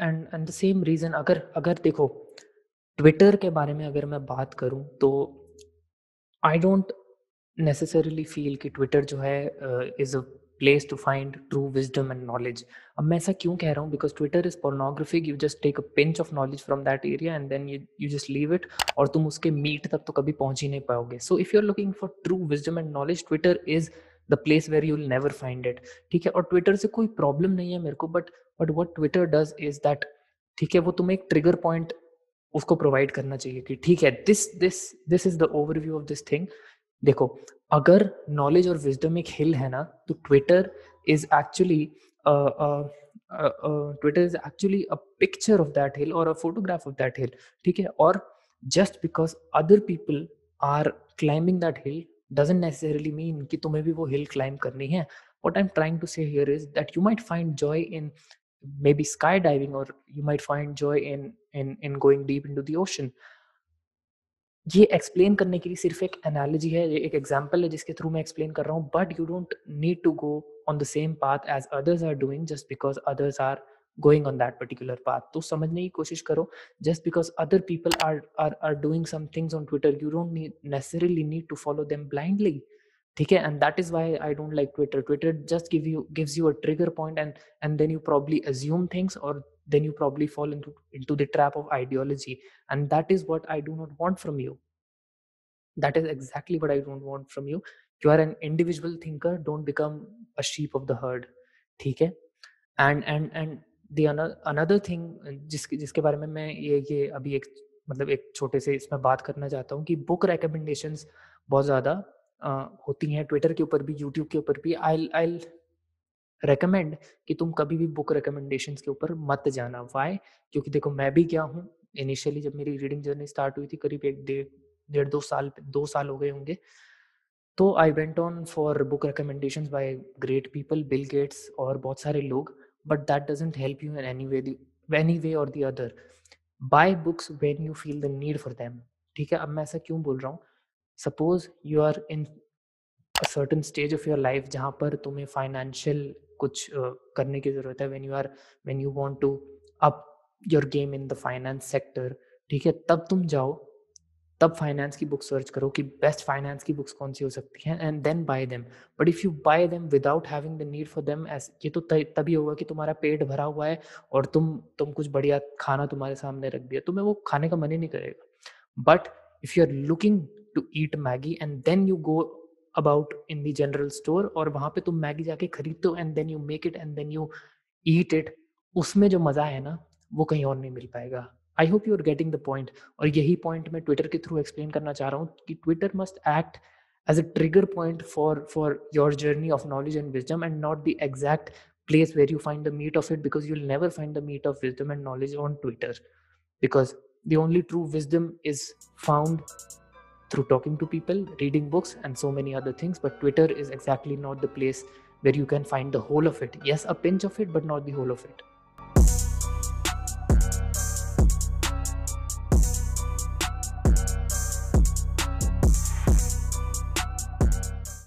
And and the same reason अगर अगर देखो ट्विटर के बारे में अगर मैं बात करूँ तो आई डोंट नेसेसरीली फील कि ट्विटर जो है is a place to find true wisdom and knowledge अब मैं ऐसा क्यों कह रहा हूँ? Because Twitter is pornographic you just take a pinch of knowledge from that area and then you just leave it और तुम उसके मीट तक तो कभी पहुँच ही नहीं पाओगे. So if you are looking for true wisdom and knowledge Twitter is the place where you never find it ठीक है? और ट्विटर से कोई प्रॉब्लम नहीं है मेरे को but but what Twitter does is that ठीक है, वो तुम्हें एक ट्रिगर पॉइंट उसको प्रोवाइड करना चाहिए कि ठीक है this this this is the overview of this thing देखो, अगर नॉलेज और विजडम एक हिल है ना तो Twitter is actually Twitter is actually a picture of that hill और a photograph of that hill ठीक है? और just because other people are climbing that hill doesn't necessarily mean कि तुम्हें भी वो हिल क्लाइंब करनी है what i'm trying to say here is that you might find joy in maybe skydiving or you might find joy in in in going deep into the ocean ये explain करने के लिए सिर्फ़ एक analogy है एक एग्जांपल है जिसके थ्रू मैं एक्सप्लेन कर रहा हूँ but you don't need to go on the same path as others are doing just because others are going on that particular path तो समझने की कोशिश करो just because other people are are are doing some things on Twitter you don't need necessarily need to follow them blindly ठीक है and that is why I don't like Twitter Twitter just give you gives you a trigger point and and then you probably assume things or then you probably fall into into the trap of ideology and that is what I do not want from you that is exactly what I don't want from you you are an individual thinker don't become a sheep of the herd ठीक है and and and the another thing जिसके जिसके बारे में मैं ये ये अभी एक मतलब एक छोटे से इसमें बात करना चाहता हूँ कि बुक रिकमेंडेशंस बहुत ज़्यादा होती हैं। ट्विटर के ऊपर भी यूट्यूब के ऊपर भी। आई आई रेकमेंड कि तुम कभी भी बुक रिकमेंडेशंस के ऊपर मत जाना। वाई क्योंकि देखो, मैं भी क्या हूँ इनिशियली जब मेरी रीडिंग जर्नी स्टार्ट हुई थी, करीब एक डेढ़ डेढ़ दो साल दो साल हो गए होंगे। तो I went on for book recommendations by great people Bill Gates और बहुत सारे लोग। But that doesn't help you in any way the any way or the other. Buy books when you feel the need for them. ठीक है? अब मैं ऐसा क्यों बोल रहा हूँ? Suppose you are in certain stage of your life जहाँ पर तुम्हें फाइनेंशियल कुछ uh, करने की ज़रूरत है when you are when you want to up your game in the finance sector ठीक है? तब तुम जाओ तब फाइनेंस की बुक सर्च करो कि बेस्ट फाइनेंस की बुक्स कौन सी हो सकती हैं and then buy them but if you buy them without having the need for them as ये तो तभी होगा कि तुम्हारा पेट भरा हुआ है और तुम तुम कुछ बढ़िया खाना तुम्हारे सामने रख दिया, तुम्हें वो खाने का मन ही नहीं करेगा। But if you are looking to eat Maggi and then you go about in the general store और वहाँ पे तुम मैगी जाके खरीदते हो and then you make it and then you eat it उसमें जो मज़ा है ना, वो कहीं और नहीं मिल पाएगा। I hope you are getting the point और यही पॉइंट मैं ट्विटर के थ्रू एक्सप्लेन करना चाह रहा हूँ कि Twitter must act as a trigger point for for your journey of knowledge and wisdom and not the exact place where you find the meat of it because you'll never find the meat of wisdom and knowledge on twitter because the only true wisdom is found through talking to people reading books and so many other things but twitter is exactly not the place where you can find the whole of it yes a pinch of it but not the whole of it